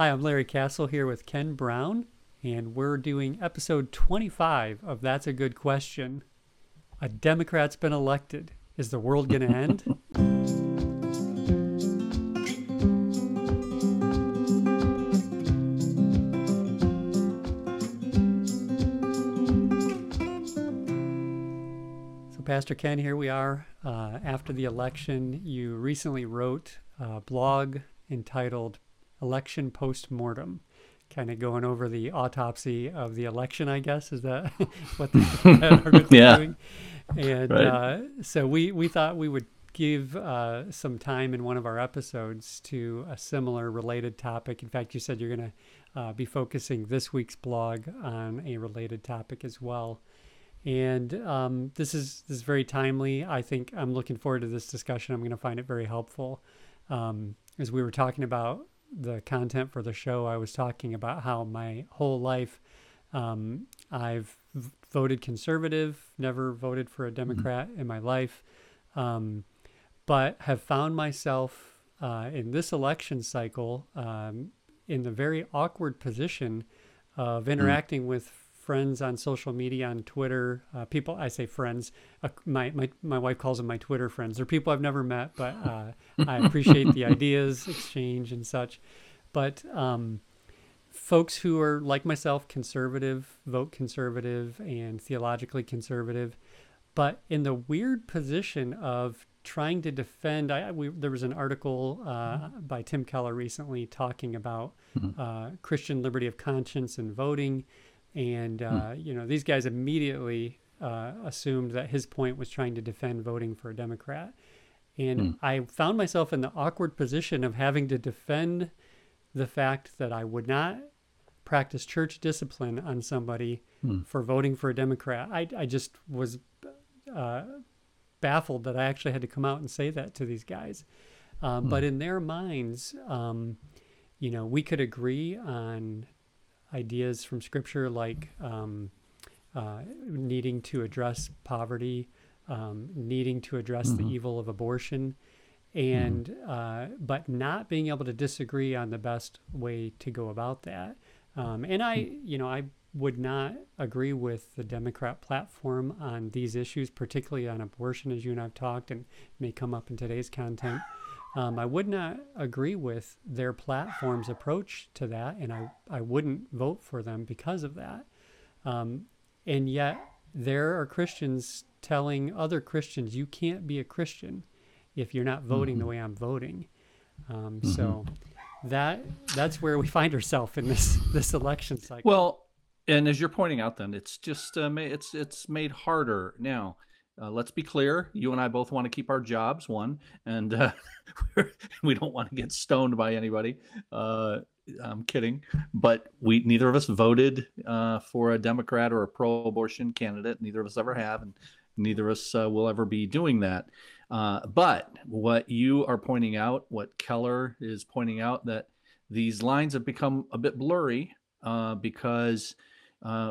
Hi, I'm Larry Castle here with Ken Brown, and we're doing episode 25 of That's a Good Question. A Democrat's been elected. Is the world going to end? so, Pastor Ken, here we are uh, after the election. You recently wrote a blog entitled election post mortem, kind of going over the autopsy of the election. I guess is that what the yeah. doing? And Right. uh, so we we thought we would give uh, some time in one of our episodes to a similar related topic. In fact, you said you're going to uh, be focusing this week's blog on a related topic as well. And um, this is this is very timely. I think I'm looking forward to this discussion. I'm going to find it very helpful. Um, as we were talking about the content for the show, I was talking about how my whole life um, I've voted conservative, never voted for a Democrat in my life, um, but have found myself uh, in this election cycle um, in the very awkward position of interacting with friends on social media on Twitter. Uh, people, I say friends. Uh, my, my my wife calls them my Twitter friends. They're people I've never met, but uh, I appreciate the ideas exchange and such. But um, folks who are like myself, conservative, vote conservative, and theologically conservative, but in the weird position of trying to defend. I we, there was an article uh, by Tim Keller recently talking about uh, Christian liberty of conscience and voting, and uh, you know these guys immediately uh, assumed that his point was trying to defend voting for a Democrat, and I found myself in the awkward position of having to defend the fact that I would not practice church discipline on somebody for voting for a Democrat. I, I just was uh, baffled that I actually had to come out and say that to these guys. Um, But in their minds, um, you know, we could agree on ideas from Scripture like um, uh, needing to address poverty, um, needing to address the evil of abortion, and uh, but not being able to disagree on the best way to go about that. Um, and I, you know, I would not agree with the Democrat platform on these issues, particularly on abortion, as you and I've talked, and may come up in today's content. Um, I would not agree with their platform's approach to that, and I, I wouldn't vote for them because of that. Um, and yet, there are Christians telling other Christians, you can't be a Christian if you're not voting the way I'm voting. Um, So that that's where we find ourselves in this this election cycle. Well, and as you're pointing out, then it's just uh, it's it's made harder now. Uh, let's be clear. You and I both want to keep our jobs, one, and uh, we don't want to get stoned by anybody. Uh, I'm kidding, but we neither of us voted uh, for a Democrat or a pro-abortion candidate. Neither of us ever have, and neither of us uh, will ever be doing that. Uh, but what you are pointing out, what Keller is pointing out, that these lines have become a bit blurry because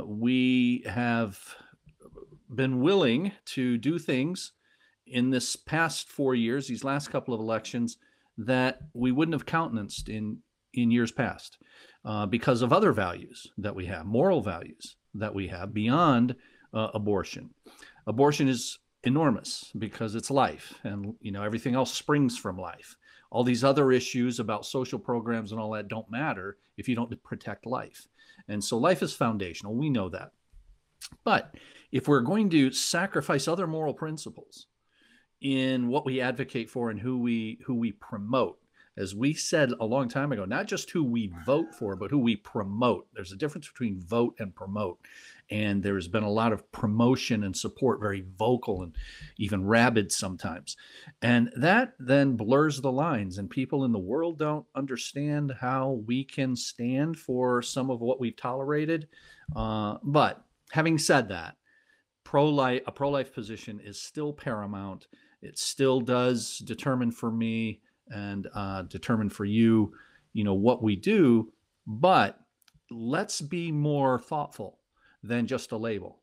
we have been willing to do things in this past four years, these last couple of elections, that we wouldn't have countenanced in in years past uh, because of other values that we have, moral values that we have beyond uh, abortion. Abortion is enormous because it's life, and you know everything else springs from life. All these other issues about social programs and all that don't matter if you don't protect life. And so life is foundational. We know that. But if we're going to sacrifice other moral principles in what we advocate for and who we who we promote, as we said a long time ago, not just who we vote for, but who we promote. There's a difference between vote and promote. And there's been a lot of promotion and support, very vocal and even rabid sometimes. And that then blurs the lines, and people in the world don't understand how we can stand for some of what we've tolerated. Uh, but having said that, pro-life a pro-life position is still paramount. It still does determine for me and uh, determine for you, you know, what we do. But let's be more thoughtful than just a label.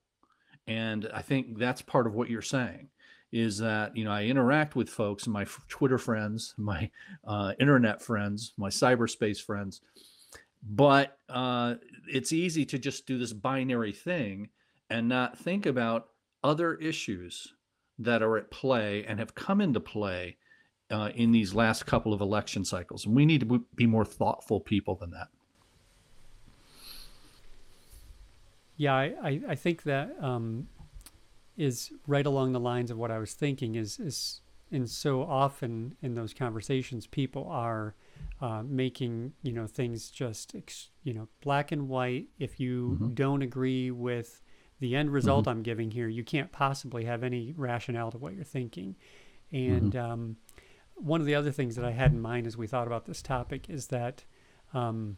And I think that's part of what you're saying is that, you know, I interact with folks, my Twitter friends, my uh, internet friends, my cyberspace friends, but uh, it's easy to just do this binary thing and not think about other issues that are at play and have come into play uh, in these last couple of election cycles. And we need to be more thoughtful people than that. Yeah, I, I, think that um, is right along the lines of what I was thinking is, is and so often in those conversations, people are uh, making, you know, things just, ex- you know, black and white. If you mm-hmm. don't agree with the end result mm-hmm. I'm giving here, you can't possibly have any rationale to what you're thinking. And mm-hmm. um, one of the other things that I had in mind as we thought about this topic is that, um,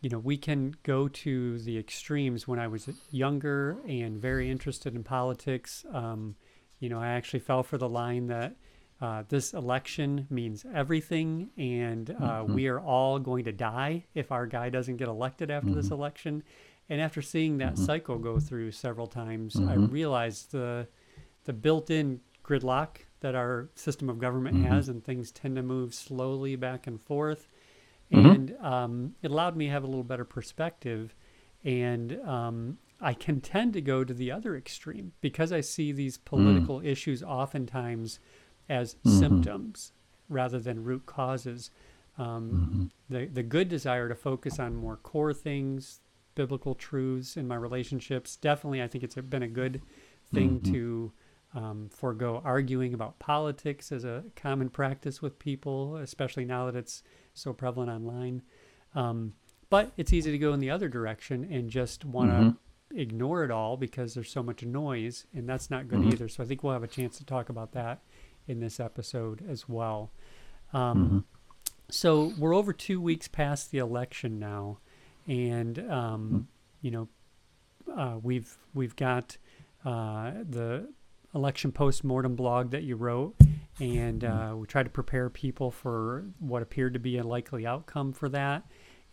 you know, we can go to the extremes. When I was younger and very interested in politics, um, you know, I actually fell for the line that uh, this election means everything, and uh, mm-hmm. we are all going to die if our guy doesn't get elected after mm-hmm. this election. And after seeing that mm-hmm. cycle go through several times, I mm-hmm. realized the the built-in gridlock that our system of government mm-hmm. has, and things tend to move slowly back and forth. Mm-hmm. And um, it allowed me to have a little better perspective. And um, I can tend to go to the other extreme because I see these mm. political mm. issues oftentimes as mm-hmm. symptoms rather than root causes. Um, mm-hmm. the, the good desire to focus on more core things, biblical truths in my relationships. Definitely, I think it's been a good thing mm-hmm. to um, forego arguing about politics as a common practice with people, especially now that it's so prevalent online. Um, but it's easy to go in the other direction and just want to mm-hmm. ignore it all because there's so much noise, and that's not good mm-hmm. either. So I think we'll have a chance to talk about that in this episode as well. Um, mm-hmm. So we're over two weeks past the election now, and um, mm-hmm. you know uh, we've we've got uh, the election post mortem blog that you wrote, and mm-hmm. uh, we tried to prepare people for what appeared to be a likely outcome for that.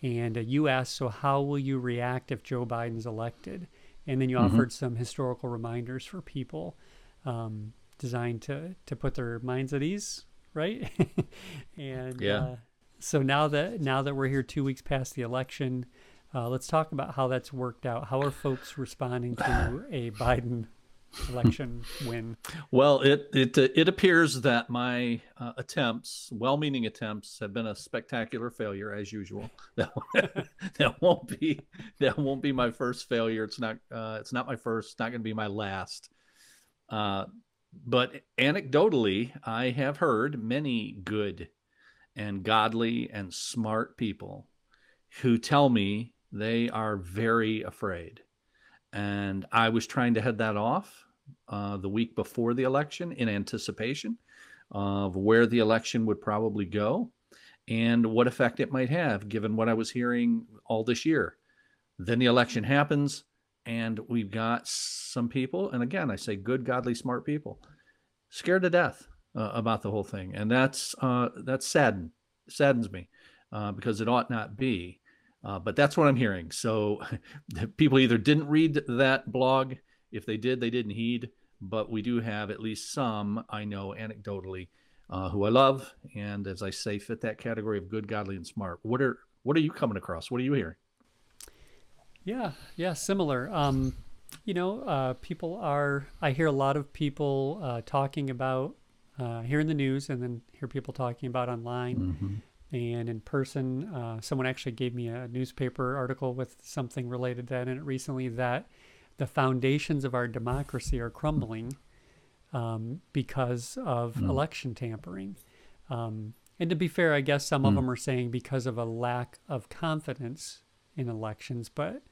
And uh, you asked, so how will you react if Joe Biden's elected? And then you mm-hmm. offered some historical reminders for people um, designed to to put their minds at ease, right? and yeah. Uh, so now that now that we're here two weeks past the election, uh, let's talk about how that's worked out. How are folks responding to a Biden election win? Well, it it it appears that my uh, attempts, well-meaning attempts, have been a spectacular failure as usual. That that won't be that won't be my first failure. It's not uh, it's not my first. It's not going to be my last. Uh, but anecdotally, I have heard many good and godly and smart people who tell me they are very afraid. And I was trying to head that off uh, the week before the election in anticipation of where the election would probably go and what effect it might have, given what I was hearing all this year. Then the election happens, and we've got some people, and again, I say good, godly, smart people, scared to death uh, about the whole thing, and that's uh, that's saddened saddens me uh, because it ought not be. Uh, but that's what I'm hearing. So people either didn't read that blog, if they did, they didn't heed. But we do have at least some I know anecdotally uh, who I love, and as I say, fit that category of good, godly, and smart. What are what are you coming across? What are you hearing? Yeah, yeah, similar. Um, you know, uh, people are. I hear a lot of people uh, talking about uh, here in the news, and then hear people talking about online mm-hmm. and in person. Uh, someone actually gave me a newspaper article with something related to that in it recently. That the foundations of our democracy are crumbling um, because of mm. election tampering. Um, and to be fair, I guess some mm. of them are saying because of a lack of confidence in elections, but.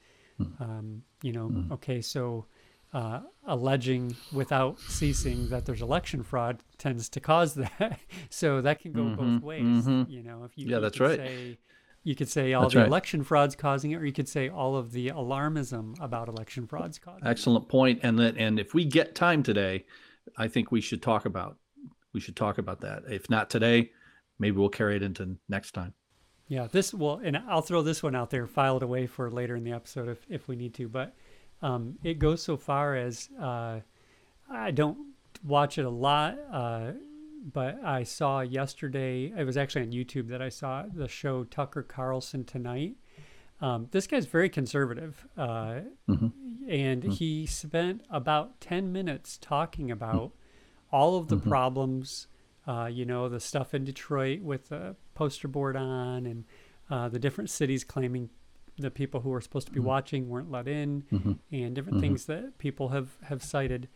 Um, you know, mm. okay, so uh, alleging without ceasing that there's election fraud tends to cause that. so that can go mm-hmm, both ways. Mm-hmm. You know, if you yeah, you that's right. Say, you could say all that's the right. election frauds causing it, or you could say all of the alarmism about election frauds causing. Excellent it. point. And that, and if we get time today, I think we should talk about we should talk about that. If not today, maybe we'll carry it into next time. Yeah, this well, and I'll throw this one out there, file it away for later in the episode if, if we need to. But um, it goes so far as uh, I don't watch it a lot, uh, but I saw yesterday. It was actually on YouTube that I saw the show Tucker Carlson Tonight, Um, this guy's very conservative, uh, Mhm. and Mhm. he spent about 10 minutes talking about all of the Mhm. problems, uh, you know, the stuff in Detroit with the poster board on and uh, the different cities claiming the people who were supposed to be Mhm. watching weren't let in Mhm. and different Mhm. things that people have, have cited.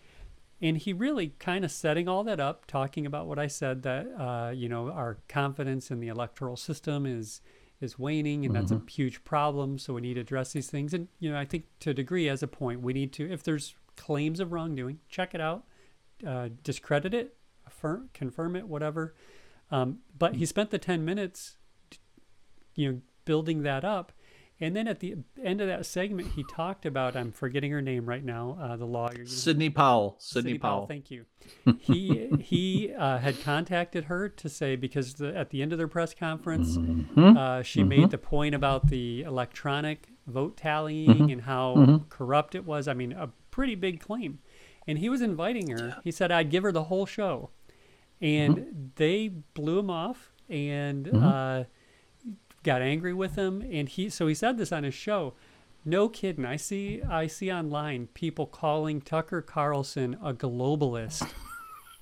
And he really kind of setting all that up, talking about what I said that, uh, you know, our confidence in the electoral system is is waning and that's a huge problem. So we need to address these things. And, you know, I think to a degree, as a point, we need to, if there's claims of wrongdoing, check it out, uh, discredit it, affirm, confirm it, whatever. Um, but he spent the 10 minutes, you know, building that up. And then at the end of that segment, he talked about, I'm forgetting her name right now, uh, the lawyer. Sidney Powell. Sidney, Sidney Powell. Thank you. He he uh, had contacted her to say because the, at the end of their press conference, Mhm. uh, she Mhm. made the point about the electronic vote tallying Mhm. and how Mhm. corrupt it was. I mean, a pretty big claim. And he was inviting her. He said, "I'd give her the whole show," and Mm-hmm. they blew him off and Mhm. uh, got angry with him. And he so he said this on his show. No kidding. I see I see online people calling Tucker Carlson a globalist.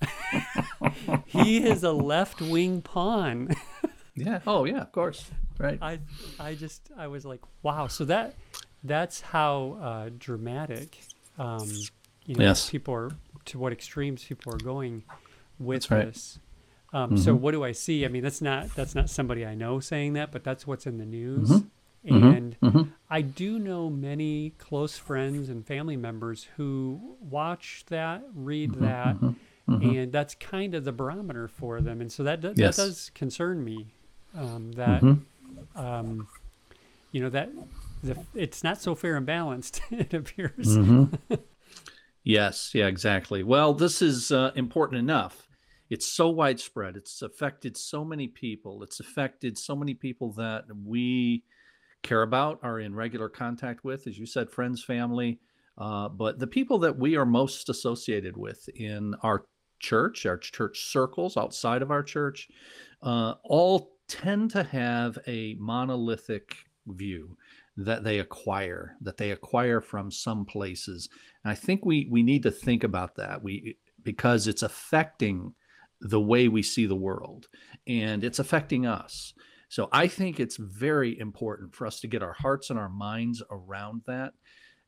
he is a left wing pawn. Yeah. Oh, yeah. Of course. Right. I I just I was like, wow. So that that's how uh, dramatic, um, you know, Yes. people are to what extremes people are going with right. this. Um, So Mhm. what do I see? I mean, that's not that's not somebody I know saying that, but that's what's in the news. Mhm. Mhm. And Mhm. I do know many close friends and family members who watch that, read that, Mhm. Mhm. and that's kind of the barometer for them. And so that that, Yes. that does concern me. Um, that um, you know that the, it's not so fair and balanced. it appears. Yes, yeah, exactly. Well, this is uh, important enough. It's so widespread. It's affected so many people. It's affected so many people that we care about, are in regular contact with, as you said, friends, family. Uh, but the people that we are most associated with in our church, our church circles outside of our church, uh, all tend to have a monolithic view that they acquire, that they acquire from some places. And I think we we need to think about that. We because it's affecting the way we see the world and it's affecting us. So I think it's very important for us to get our hearts and our minds around that.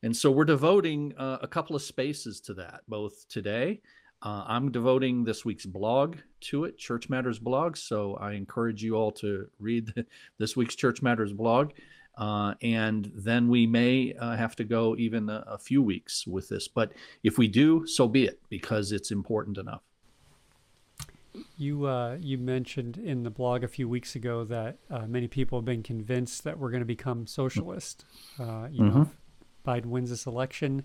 And so we're devoting uh, a couple of spaces to that, both today. Uh, I'm devoting this week's blog to it, Church Matters blog. So I encourage you all to read this week's Church Matters blog. Uh, and then we may uh, have to go even a, a few weeks with this. But if we do, so be it, because it's important enough. You uh, you mentioned in the blog a few weeks ago that uh, many people have been convinced that we're going to become socialist. Uh, you know, Mhm. if Biden wins this election.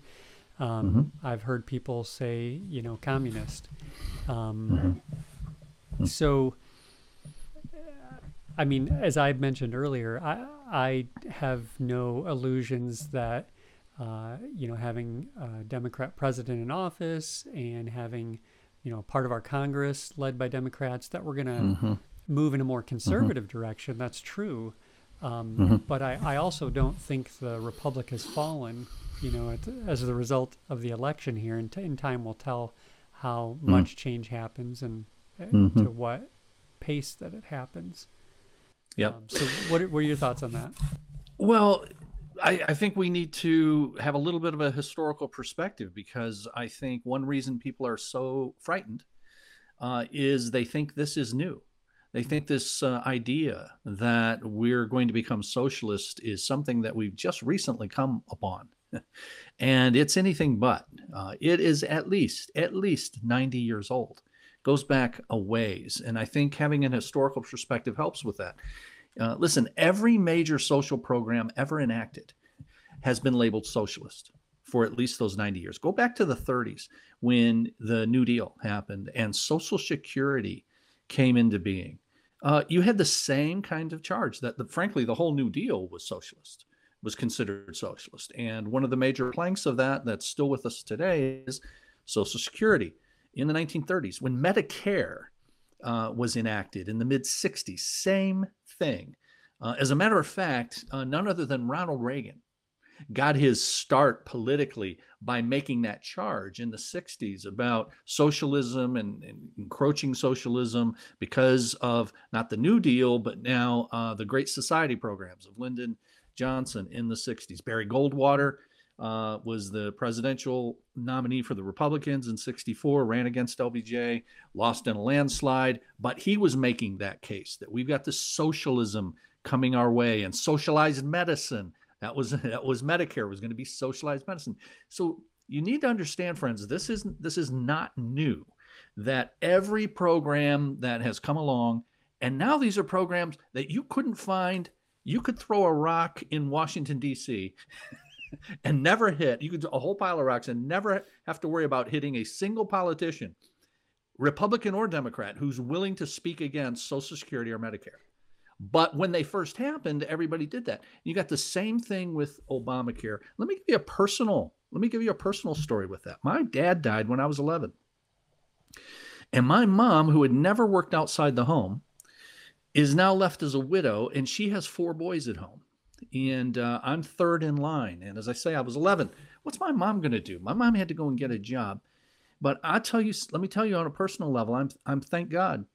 Um, I've heard people say, you know, communist. Um, Mhm. So, I mean, as I mentioned earlier, I I have no illusions that uh, you know having a Democrat president in office and having you know part of our Congress led by Democrats that we're going to Mhm. move in a more conservative direction. That's true. Um, Mhm. But I, I also don't think the republic has fallen, you know, at, as the result of the election here. And t- in time will tell how much change happens and uh, Mhm. to what pace that it happens. Yep. Um, so what are, what are your thoughts on that? Well, I, I think we need to have a little bit of a historical perspective because I think one reason people are so frightened uh, is they think this is new. They think this uh, idea that we're going to become socialist is something that we've just recently come upon. and it's anything but. Uh, it is at least, at least 90 years old. Goes back a ways. And I think having an historical perspective helps with that. Uh, listen, every major social program ever enacted has been labeled socialist for at least those 90 years. Go back to the 30s when the New Deal happened and Social Security came into being. Uh, you had the same kind of charge that, the, frankly, the whole New Deal was socialist, was considered socialist. And one of the major planks of that that's still with us today is Social Security. In the 1930s, when Medicare uh, was enacted in the mid 60s, same thing. Uh, as a matter of fact, uh, none other than Ronald Reagan got his start politically by making that charge in the 60s about socialism and, and encroaching socialism because of not the New Deal, but now uh, the Great Society programs of Lyndon Johnson in the 60s. Barry Goldwater uh, was the presidential nominee for the Republicans in 64, ran against LBJ, lost in a landslide, but he was making that case that we've got this socialism coming our way and socialized medicine that was that was Medicare was going to be socialized medicine. So you need to understand, friends, this is this is not new. That every program that has come along, and now these are programs that you couldn't find. You could throw a rock in Washington D.C. and never hit. You could do a whole pile of rocks and never have to worry about hitting a single politician, Republican or Democrat, who's willing to speak against Social Security or Medicare. But when they first happened, everybody did that. You got the same thing with Obamacare. Let me give you a personal, let me give you a personal story with that. My dad died when I was 11. And my mom, who had never worked outside the home, is now left as a widow and she has four boys at home. And uh, I'm third in line. And as I say, I was 11. What's my mom going to do? My mom had to go and get a job. But I tell you, let me tell you on a personal level, I'm, I'm thank God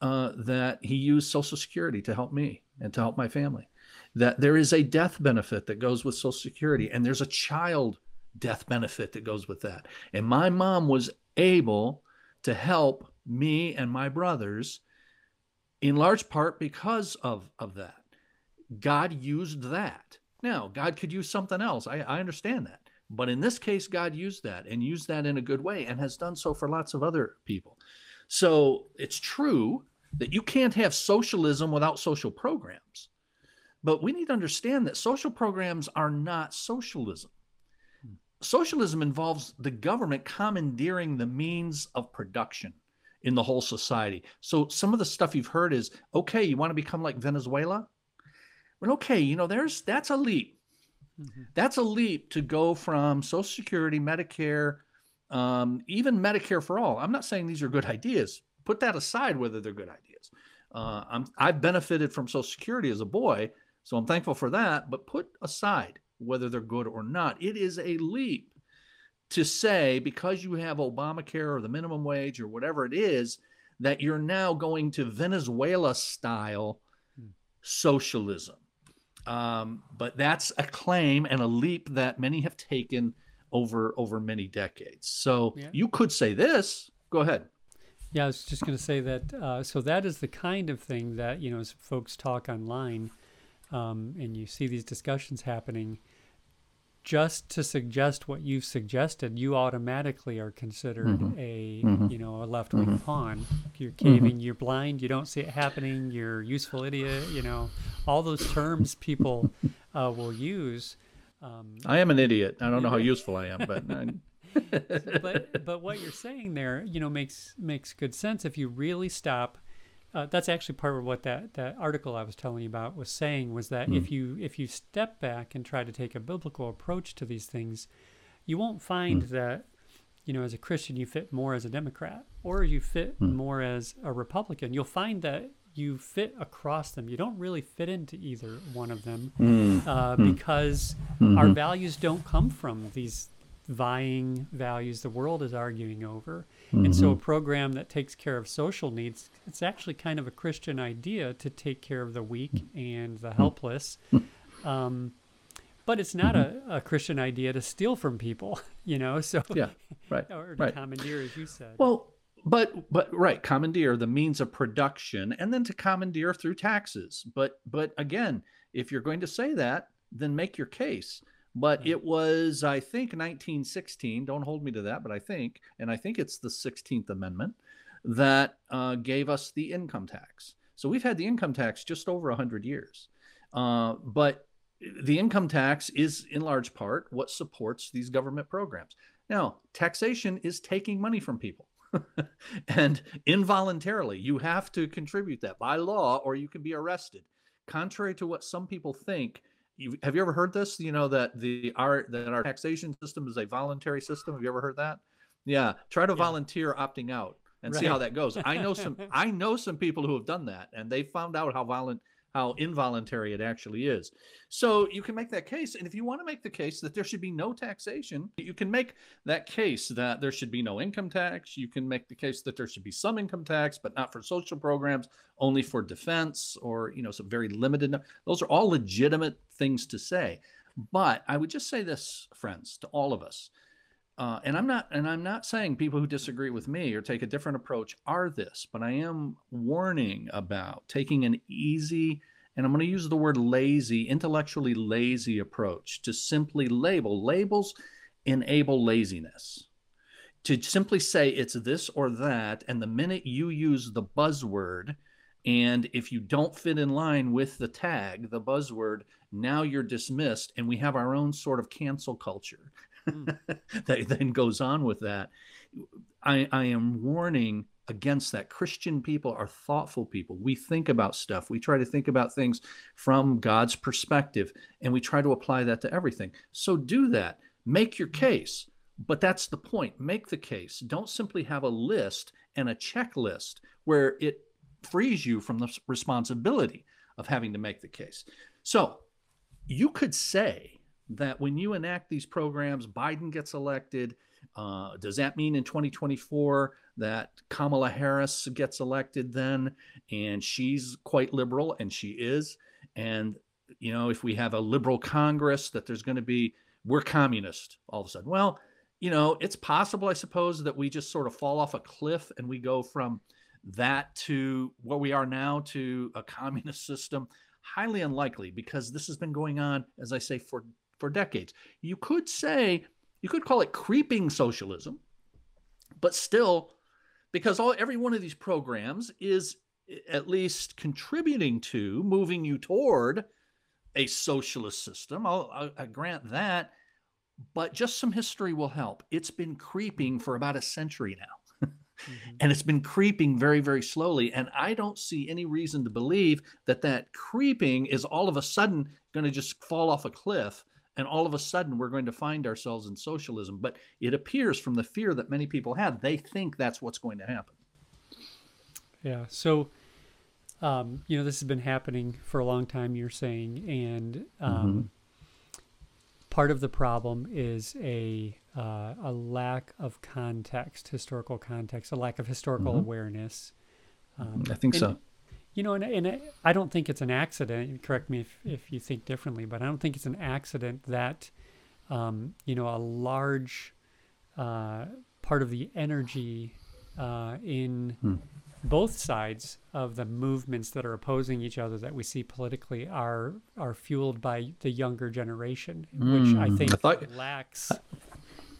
uh, that he used Social Security to help me and to help my family. That there is a death benefit that goes with Social Security, and there's a child death benefit that goes with that. And my mom was able to help me and my brothers in large part because of, of that. God used that. Now, God could use something else. I, I understand that. But in this case, God used that and used that in a good way and has done so for lots of other people. So it's true that you can't have socialism without social programs. But we need to understand that social programs are not socialism. Socialism involves the government commandeering the means of production in the whole society. So some of the stuff you've heard is okay, you want to become like Venezuela? Well, okay, you know, there's that's a leap. Mm-hmm. That's a leap to go from Social Security, Medicare, um, even Medicare for all. I'm not saying these are good ideas. Put that aside whether they're good ideas. Uh, I'm, I've benefited from Social Security as a boy, so I'm thankful for that. But put aside whether they're good or not. It is a leap to say because you have Obamacare or the minimum wage or whatever it is that you're now going to Venezuela style hmm. socialism. Um, but that's a claim and a leap that many have taken over over many decades. So yeah. you could say this. Go ahead. Yeah, I was just going to say that. Uh, so that is the kind of thing that you know, as folks talk online, um, and you see these discussions happening. Just to suggest what you've suggested, you automatically are considered mm-hmm. a mm-hmm. you know a left wing mm-hmm. pawn. You're mm-hmm. caving. You're blind. You don't see it happening. You're useful idiot. You know all those terms people uh, will use um, I am an idiot. I don't know how useful I am, but. I... but but what you're saying there, you know, makes makes good sense if you really stop. Uh, that's actually part of what that, that article I was telling you about was saying was that mm. if you if you step back and try to take a biblical approach to these things, you won't find mm. that you know as a Christian you fit more as a Democrat or you fit mm. more as a Republican. You'll find that you fit across them. You don't really fit into either one of them mm. uh, mm. because mm-hmm. our values don't come from these vying values the world is arguing over. Mm-hmm. And so, a mm-hmm. program that takes care of social needs, it's actually kind of a Christian idea to take care of the weak and the helpless. Um, but it's not mm-hmm. a, a, Christian idea to steal from people, you know. So yeah, right, or to right. commandeer, as you said. Well, but but right commandeer the means of production and then to commandeer through taxes but but again if you're going to say that then make your case but it was i think 1916 don't hold me to that but i think and i think it's the 16th amendment that uh, gave us the income tax. So we've had the income tax just over 100 years. Uh, but the income tax is in large part what supports these government programs. Now taxation is taking money from people. And involuntarily, you have to contribute that by law or you can be arrested. Contrary to what some people think, you, have you ever heard this? You know that the our that our taxation system is a voluntary system. Have you ever heard that? Yeah, try to yeah. volunteer opting out and right. see how that goes. I know some I know some people who have done that and they found out how violent how involuntary it actually is. So you can make that case. And if you want to make the case that there should be no taxation, you can make that case that there should be no income tax. You can make the case that there should be some income tax, but not for social programs, only for defense or, you know, some very limited. Those are all legitimate things to say. But I would just say this, friends, to all of us. Uh, and I'm not, and I'm not saying people who disagree with me or take a different approach are this, but I am warning about taking an easy, and I'm going to use the word lazy, intellectually lazy approach to simply label. Labels enable laziness. To simply say it's this or that, and the minute you use the buzzword, and if you don't fit in line with the tag, the buzzword, now you're dismissed. And we have our own sort of cancel culture mm. that then goes on with that. I, I am warning against that. Christian people are thoughtful people. We think about stuff. We try to think about things from God's perspective, and we try to apply that to everything. So do that. Make your case. But that's the point. Make the case. Don't simply have a list and a checklist where it frees you from the responsibility of having to make the case. So you could say that when you enact these programs, Biden gets elected. Uh, does that mean in 2024 that Kamala Harris gets elected then? And she's quite liberal, and she is. And, you know, if we have a liberal Congress, that there's going to be, we're communist all of a sudden. Well, you know, it's possible, I suppose, that we just sort of fall off a cliff and we go from that to what we are now to a communist system highly unlikely because this has been going on as i say for for decades you could say you could call it creeping socialism but still because all every one of these programs is at least contributing to moving you toward a socialist system I'll, I'll, I grant that but just some history will help it's been creeping for about a century now Mm-hmm. And it's been creeping very, very slowly. And I don't see any reason to believe that that creeping is all of a sudden going to just fall off a cliff. And all of a sudden, we're going to find ourselves in socialism. But it appears from the fear that many people have, they think that's what's going to happen. Yeah. So, um, you know, this has been happening for a long time, you're saying. And um, mm-hmm. part of the problem is a uh, a lack of context, historical context, a lack of historical mm-hmm. awareness. Um, I think so. You know, and, and I don't think it's an accident. Correct me if, if you think differently, but I don't think it's an accident that, um, you know, a large uh, part of the energy uh, in hmm. both sides of the movements that are opposing each other that we see politically are are fueled by the younger generation, mm. which I hmm. think I thought, lacks.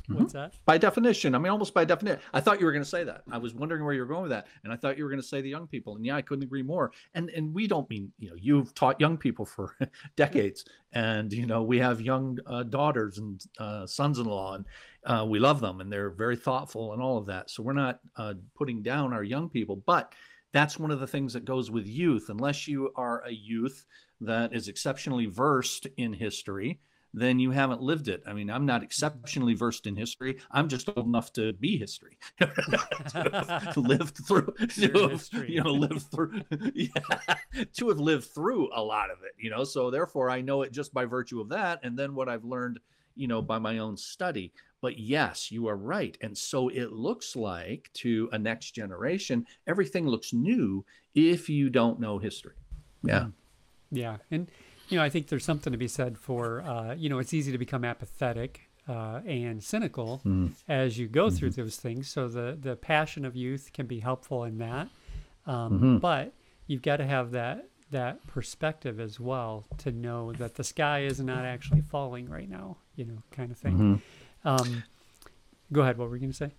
Mm-hmm. What's that? By definition, I mean almost by definition. I thought you were going to say that. I was wondering where you were going with that, and I thought you were going to say the young people. And yeah, I couldn't agree more. And and we don't mean you know you've taught young people for decades, and you know we have young uh, daughters and uh, sons-in-law, and uh, we love them, and they're very thoughtful and all of that. So we're not uh, putting down our young people, but that's one of the things that goes with youth. Unless you are a youth that is exceptionally versed in history then you haven't lived it. I mean, I'm not exceptionally versed in history. I'm just old enough to be history, to lived through, to have, you know, lived through, yeah, to have lived through a lot of it, you know. So therefore, I know it just by virtue of that, and then what I've learned, you know, by my own study. But yes, you are right, and so it looks like to a next generation, everything looks new if you don't know history. Yeah. Mm-hmm. Yeah, and you know, I think there's something to be said for, uh, you know, it's easy to become apathetic uh, and cynical mm. as you go mm-hmm. through those things. So the the passion of youth can be helpful in that, um, mm-hmm. but you've got to have that that perspective as well to know that the sky is not actually falling right now. You know, kind of thing. Mm-hmm. Um, go ahead. What were you going to say?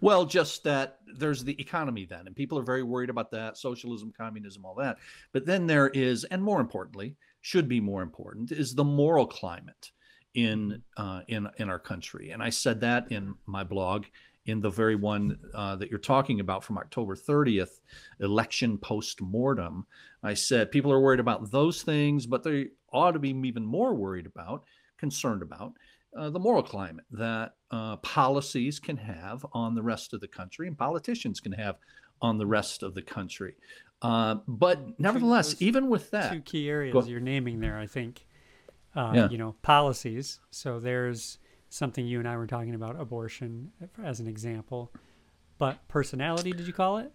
Well, just that there's the economy then, and people are very worried about that socialism, communism, all that. But then there is, and more importantly, should be more important is the moral climate in uh, in in our country. And I said that in my blog, in the very one uh, that you're talking about from October 30th, election post mortem. I said people are worried about those things, but they ought to be even more worried about, concerned about. Uh, the moral climate that uh, policies can have on the rest of the country and politicians can have on the rest of the country. Uh, but nevertheless, those even with that, two key areas you're naming there, I think. Uh, Yeah. You know, policies. So there's something you and I were talking about abortion as an example. But personality, did you call it?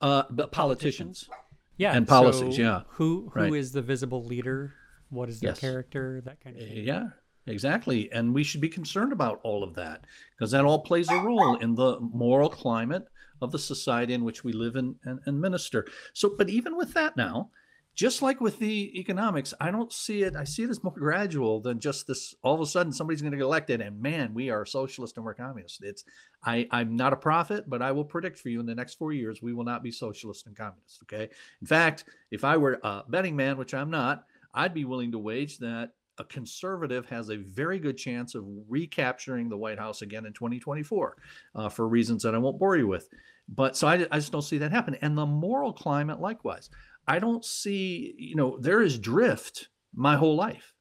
uh, but politicians. Yeah. And policies, so yeah. Who who is Right. the visible leader? What is their Yes. character? That kind of thing. Yeah, exactly. And we should be concerned about all of that because that all plays a role in the moral climate of the society in which we live in and, and minister. So, but even with that now, just like with the economics, I don't see it. I see it as more gradual than just this. All of a sudden, somebody's going to get elected, and man, we are socialist and we're communist. It's I. I'm not a prophet, but I will predict for you in the next four years, we will not be socialist and communist. Okay. In fact, if I were a betting man, which I'm not, I'd be willing to wage that a conservative has a very good chance of recapturing the White House again in 2024 uh, for reasons that I won't bore you with. But so I, I just don't see that happen. And the moral climate, likewise, I don't see, you know, there is drift my whole life.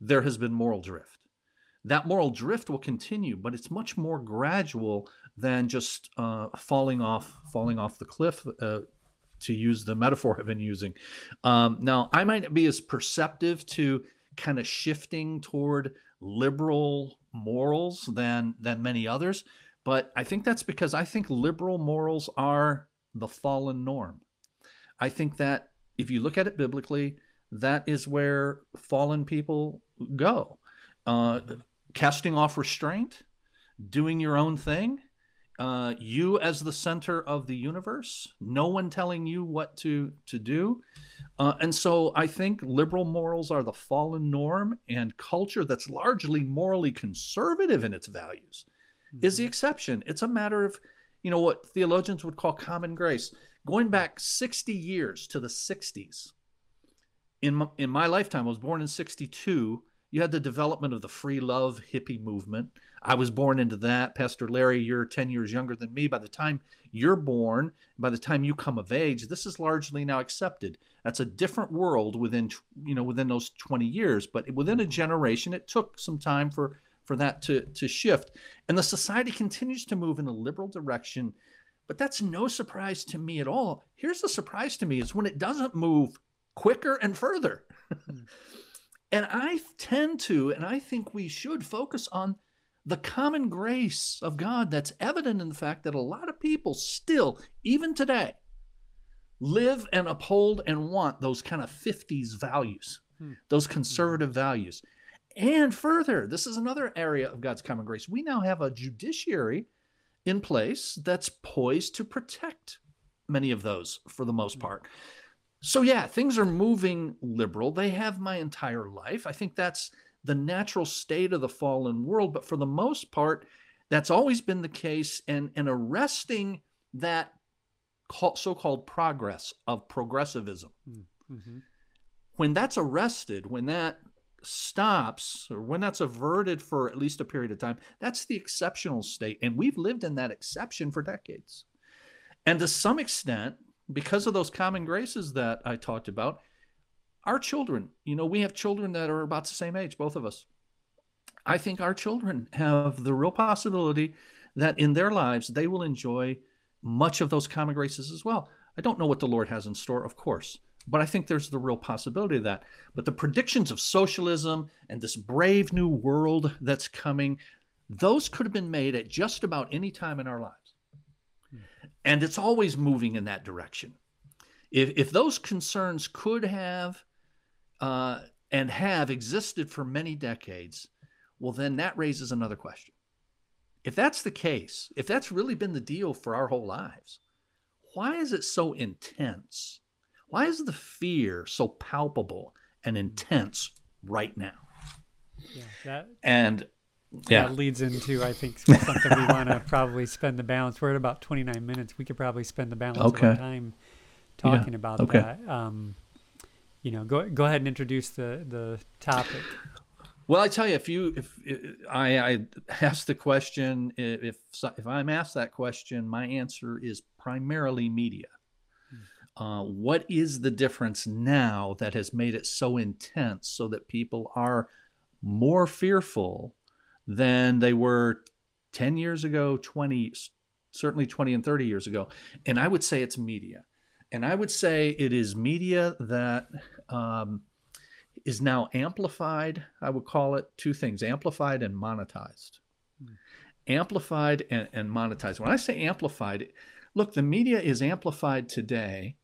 There has been moral drift. That moral drift will continue, but it's much more gradual than just uh, falling off, falling off the cliff. Uh, to use the metaphor I've been using. Um, now, I might be as perceptive to kind of shifting toward liberal morals than than many others, but I think that's because I think liberal morals are the fallen norm. I think that if you look at it biblically, that is where fallen people go. Uh, casting off restraint, doing your own thing, uh, you as the center of the universe, no one telling you what to to do. Uh, and so I think liberal morals are the fallen norm, and culture that's largely morally conservative in its values is the exception. It's a matter of, you know, what theologians would call common grace. Going back 60 years to the 60s, in my, in my lifetime, I was born in 62. You had the development of the free love hippie movement. I was born into that. Pastor Larry, you're 10 years younger than me. By the time you're born, by the time you come of age, this is largely now accepted. That's a different world within, you know, within those 20 years. But within a mm-hmm. generation, it took some time for for that to to shift. And the society continues to move in a liberal direction. But that's no surprise to me at all. Here's the surprise to me is when it doesn't move quicker and further. Hmm. and I tend to, and I think we should focus on the common grace of God that's evident in the fact that a lot of people still, even today, live and uphold and want those kind of 50s values, Hmm. those conservative values. And further, this is another area of God's common grace. We now have a judiciary in place that's poised to protect many of those for the most part. So, yeah, things are moving liberal. They have my entire life. I think that's the natural state of the fallen world. But for the most part, that's always been the case. And, and arresting that so called progress of progressivism, Mhm. when that's arrested, when that stops, or when that's averted for at least a period of time, that's the exceptional state. And we've lived in that exception for decades. And to some extent, because of those common graces that I talked about, our children, you know, we have children that are about the same age, both of us. I think our children have the real possibility that in their lives they will enjoy much of those common graces as well. I don't know what the Lord has in store, of course, but I think there's the real possibility of that. But the predictions of socialism and this brave new world that's coming, those could have been made at just about any time in our lives. And it's always moving in that direction. If, if those concerns could have uh, and have existed for many decades, well, then that raises another question. If that's the case, if that's really been the deal for our whole lives, why is it so intense? Why is the fear so palpable and intense right now? Yeah, that And yeah, that leads into I think something we want to probably spend the balance. We're at about 29 minutes. We could probably spend the balance of Okay. time Yeah, talking about okay. that. Um, you know, go go ahead and introduce the the topic. Well, I tell you, if you if, if I, I ask the question, if if I'm asked that question, my answer is primarily media. Uh, what is the difference now that has made it so intense, so that people are more fearful than they were 10 years ago, 20, certainly 20 and 30 years ago? And I would say it's media. And I would say it is media that um, is now amplified. I would call it two things amplified and monetized. Hmm. Amplified and, and monetized. When I say amplified, look, the media is amplified today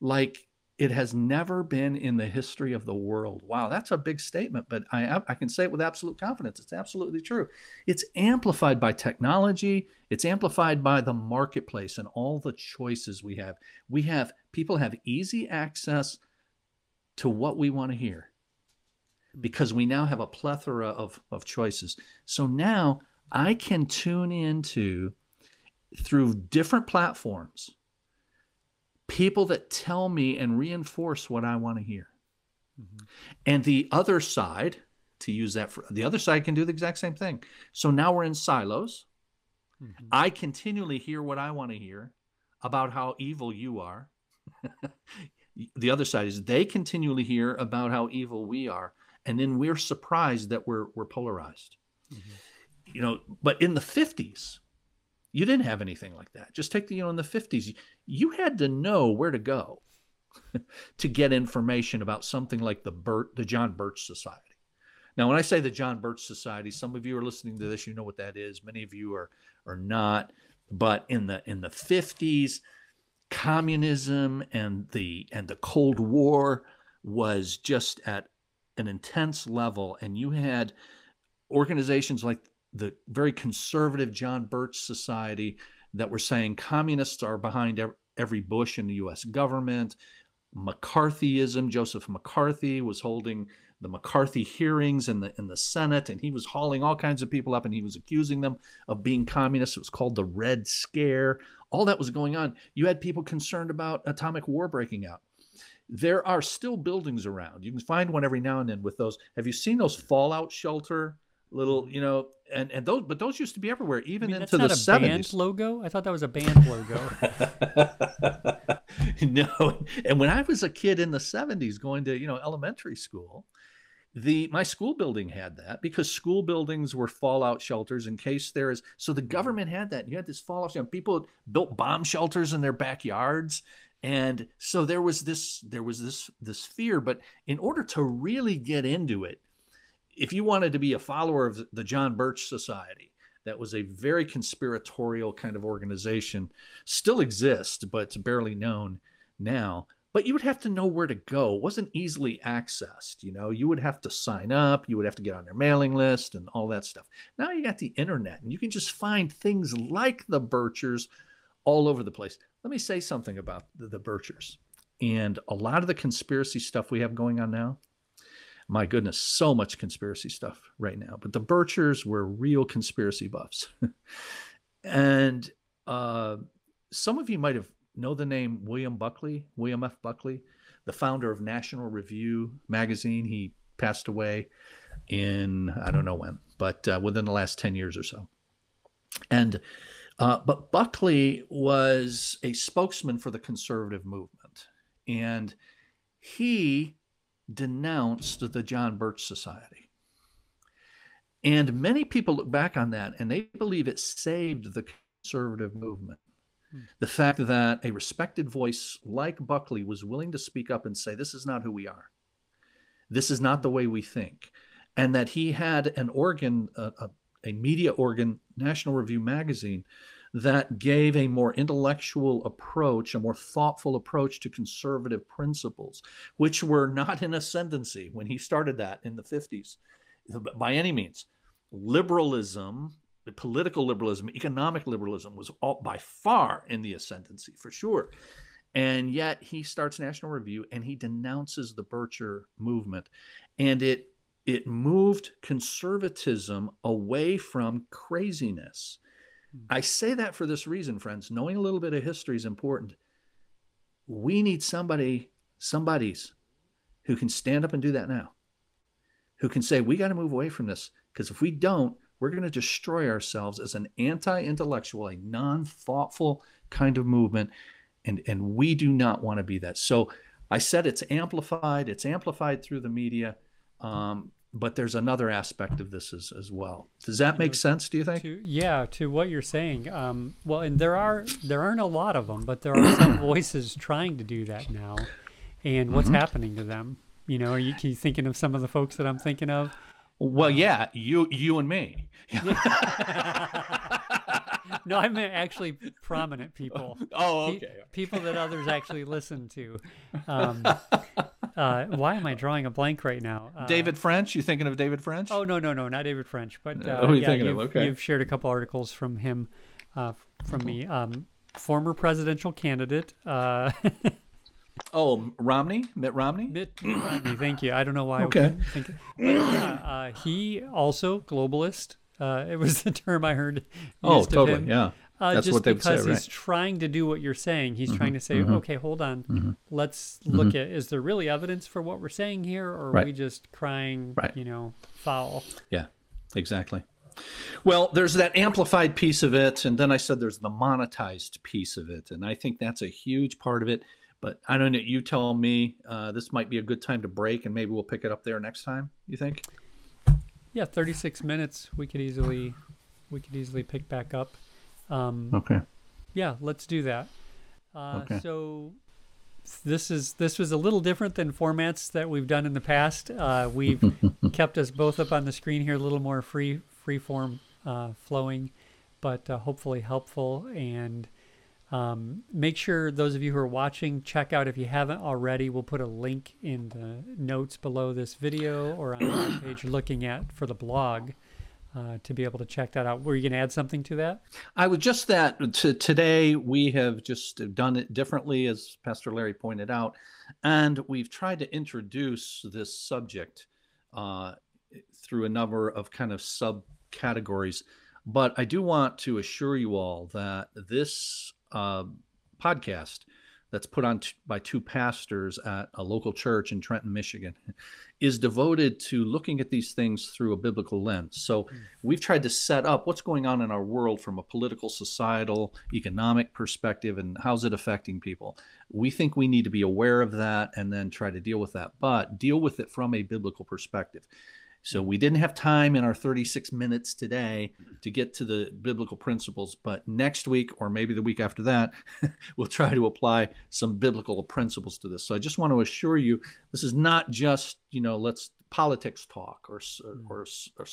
like it has never been in the history of the world. Wow, that's a big statement, but I, I can say it with absolute confidence. It's absolutely true. It's amplified by technology, it's amplified by the marketplace and all the choices we have. We have people have easy access to what we want to hear because we now have a plethora of, of choices. So now I can tune into through different platforms people that tell me and reinforce what I want to hear. Mm-hmm. And the other side, to use that for the other side, can do the exact same thing. So now we're in silos. Mm-hmm. I continually hear what I want to hear about how evil you are. the other side is they continually hear about how evil we are. And then we're surprised that we're, we're polarized. Mm-hmm. You know, but in the 50s, you didn't have anything like that. Just take the, you know, in the 50s, you had to know where to go to get information about something like the Bert, the John Birch Society. Now, when I say the John Birch Society, some of you are listening to this, you know what that is. Many of you are are not. But in the in the 50s, communism and the and the Cold War was just at an intense level, and you had organizations like the very conservative John Birch Society that were saying communists are behind every Bush in the US government. McCarthyism, Joseph McCarthy was holding the McCarthy hearings in the in the Senate, and he was hauling all kinds of people up and he was accusing them of being communists. It was called the Red Scare. All that was going on. You had people concerned about atomic war breaking out. There are still buildings around. You can find one every now and then with those. Have you seen those fallout shelter little, you know, and and those, but those used to be everywhere, even I mean, into the seventies. Logo? I thought that was a band logo. no, and when I was a kid in the seventies, going to you know elementary school, the my school building had that because school buildings were fallout shelters in case there is. So the mm-hmm. government had that. You had this fallout shelter. People built bomb shelters in their backyards and so there was this there was this this fear but in order to really get into it if you wanted to be a follower of the John Birch Society, that was a very conspiratorial kind of organization, still exists, but it's barely known now. But you would have to know where to go. It wasn't easily accessed. You know, you would have to sign up, you would have to get on their mailing list and all that stuff. Now you got the internet and you can just find things like the Birchers all over the place. Let me say something about the, the Birchers and a lot of the conspiracy stuff we have going on now my goodness, so much conspiracy stuff right now. But the Birchers were real conspiracy buffs. and uh, some of you might have know the name William Buckley, William F. Buckley, the founder of National Review magazine. He passed away in I don't know when, but uh, within the last 10 years or so. And uh, but Buckley was a spokesman for the conservative movement, and he denounced the John Birch Society. And many people look back on that and they believe it saved the conservative movement. Hmm. The fact that a respected voice like Buckley was willing to speak up and say, This is not who we are. This is not the way we think. And that he had an organ, a, a, a media organ, National Review magazine, that gave a more intellectual approach, a more thoughtful approach to conservative principles, which were not in ascendancy when he started that in the 50s by any means. Liberalism, political liberalism, economic liberalism was all, by far in the ascendancy for sure. And yet he starts National Review and he denounces the Bircher movement. And it it moved conservatism away from craziness I say that for this reason, friends. Knowing a little bit of history is important. We need somebody, somebody's who can stand up and do that now, who can say, we got to move away from this. Because if we don't, we're going to destroy ourselves as an anti intellectual, a non thoughtful kind of movement. And, and we do not want to be that. So I said it's amplified, it's amplified through the media. Um, but there's another aspect of this as, as well. Does that make sense? Do you think? To, yeah, to what you're saying. Um, well, and there are there aren't a lot of them, but there are some voices trying to do that now. And what's mm-hmm. happening to them? You know, are you, you thinking of some of the folks that I'm thinking of? Well, yeah, you you and me. no, I meant actually prominent people. Oh, okay. Pe- people that others actually listen to. Um, uh, why am I drawing a blank right now? Uh, David French? You thinking of David French? Oh no, no, no, not David French. But uh, oh, yeah, you've, okay. you've, shared a couple articles from him, uh, from me. Um, former presidential candidate. Uh, oh, Romney, Mitt Romney. Mitt Romney. Thank you. I don't know why. Okay. But, uh, he also globalist. it was the term I heard. oh, totally. Yeah. Uh, That's just because say, right? he's trying to do what you're saying. He's mm-hmm, trying to say, mm-hmm. okay, hold on. Mm-hmm, Let's look mm-hmm. at is there really evidence for what we're saying here, or are right. we just crying, right. you know, foul? Yeah, exactly. Well, there's that amplified piece of it, and then I said there's the monetized piece of it, and I think that's a huge part of it. But I don't know. You tell me. Uh, this might be a good time to break, and maybe we'll pick it up there next time. You think? Yeah, 36 minutes. We could easily, we could easily pick back up. Um, okay. Yeah, let's do that. Uh, okay. So this is this was a little different than formats that we've done in the past. Uh, we've kept us both up on the screen here, a little more free free form uh, flowing, but uh, hopefully helpful. And um, make sure those of you who are watching check out if you haven't already. We'll put a link in the notes below this video or on the page you're looking at for the blog uh, to be able to check that out. Were you going to add something to that? I would just that to, today we have just done it differently, as Pastor Larry pointed out, and we've tried to introduce this subject uh, through a number of kind of subcategories. But I do want to assure you all that this uh, podcast that's put on t- by two pastors at a local church in Trenton, Michigan, is devoted to looking at these things through a biblical lens. So mm. we've tried to set up what's going on in our world from a political, societal, economic perspective and how's it affecting people. We think we need to be aware of that and then try to deal with that, but deal with it from a biblical perspective. So we didn't have time in our 36 minutes today to get to the biblical principles, but next week or maybe the week after that, we'll try to apply some biblical principles to this. So I just want to assure you, this is not just you know let's politics talk or or, mm. or, or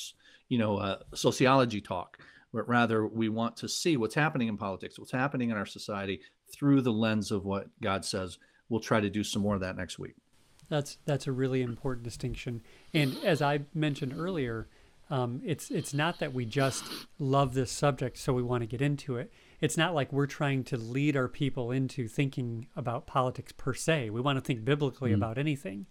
you know uh, sociology talk, but rather we want to see what's happening in politics, what's happening in our society through the lens of what God says. We'll try to do some more of that next week. That's that's a really important distinction. And as I mentioned earlier, um, it's it's not that we just love this subject so we want to get into it. It's not like we're trying to lead our people into thinking about politics per se. We want to think biblically mm. about anything,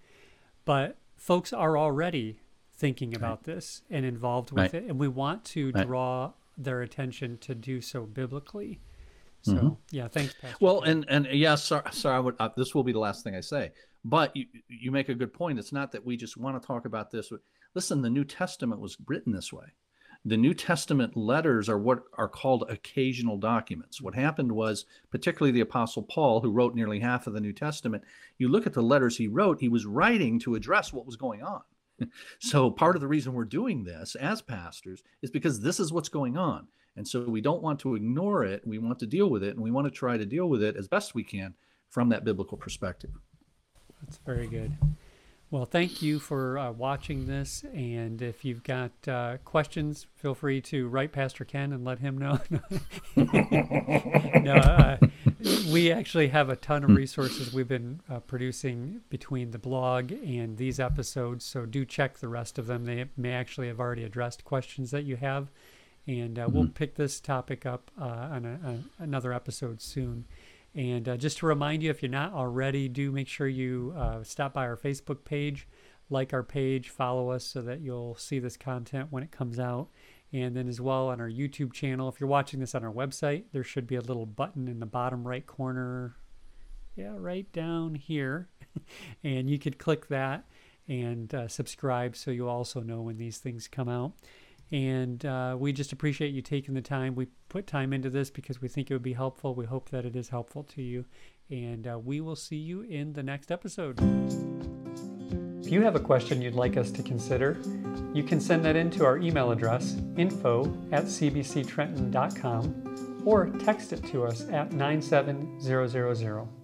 but folks are already thinking about right. this and involved with right. it, and we want to right. draw their attention to do so biblically. So mm-hmm. yeah, thanks, Pastor. Well, and and yeah, sorry, sorry. I would, uh, this will be the last thing I say. But you, you make a good point. It's not that we just want to talk about this. Listen, the New Testament was written this way. The New Testament letters are what are called occasional documents. What happened was, particularly the Apostle Paul, who wrote nearly half of the New Testament, you look at the letters he wrote, he was writing to address what was going on. so part of the reason we're doing this as pastors is because this is what's going on. And so we don't want to ignore it. We want to deal with it, and we want to try to deal with it as best we can from that biblical perspective. That's very good. Well, thank you for uh, watching this. And if you've got uh, questions, feel free to write Pastor Ken and let him know. no, uh, we actually have a ton of resources we've been uh, producing between the blog and these episodes. So do check the rest of them. They may actually have already addressed questions that you have. And uh, mm-hmm. we'll pick this topic up uh, on a, a, another episode soon. And uh, just to remind you, if you're not already, do make sure you uh, stop by our Facebook page, like our page, follow us so that you'll see this content when it comes out. And then, as well, on our YouTube channel, if you're watching this on our website, there should be a little button in the bottom right corner. Yeah, right down here. and you could click that and uh, subscribe so you'll also know when these things come out. And uh, we just appreciate you taking the time. We put time into this because we think it would be helpful. We hope that it is helpful to you. And uh, we will see you in the next episode. If you have a question you'd like us to consider, you can send that in to our email address, info at cbctrenton.com, or text it to us at 97000.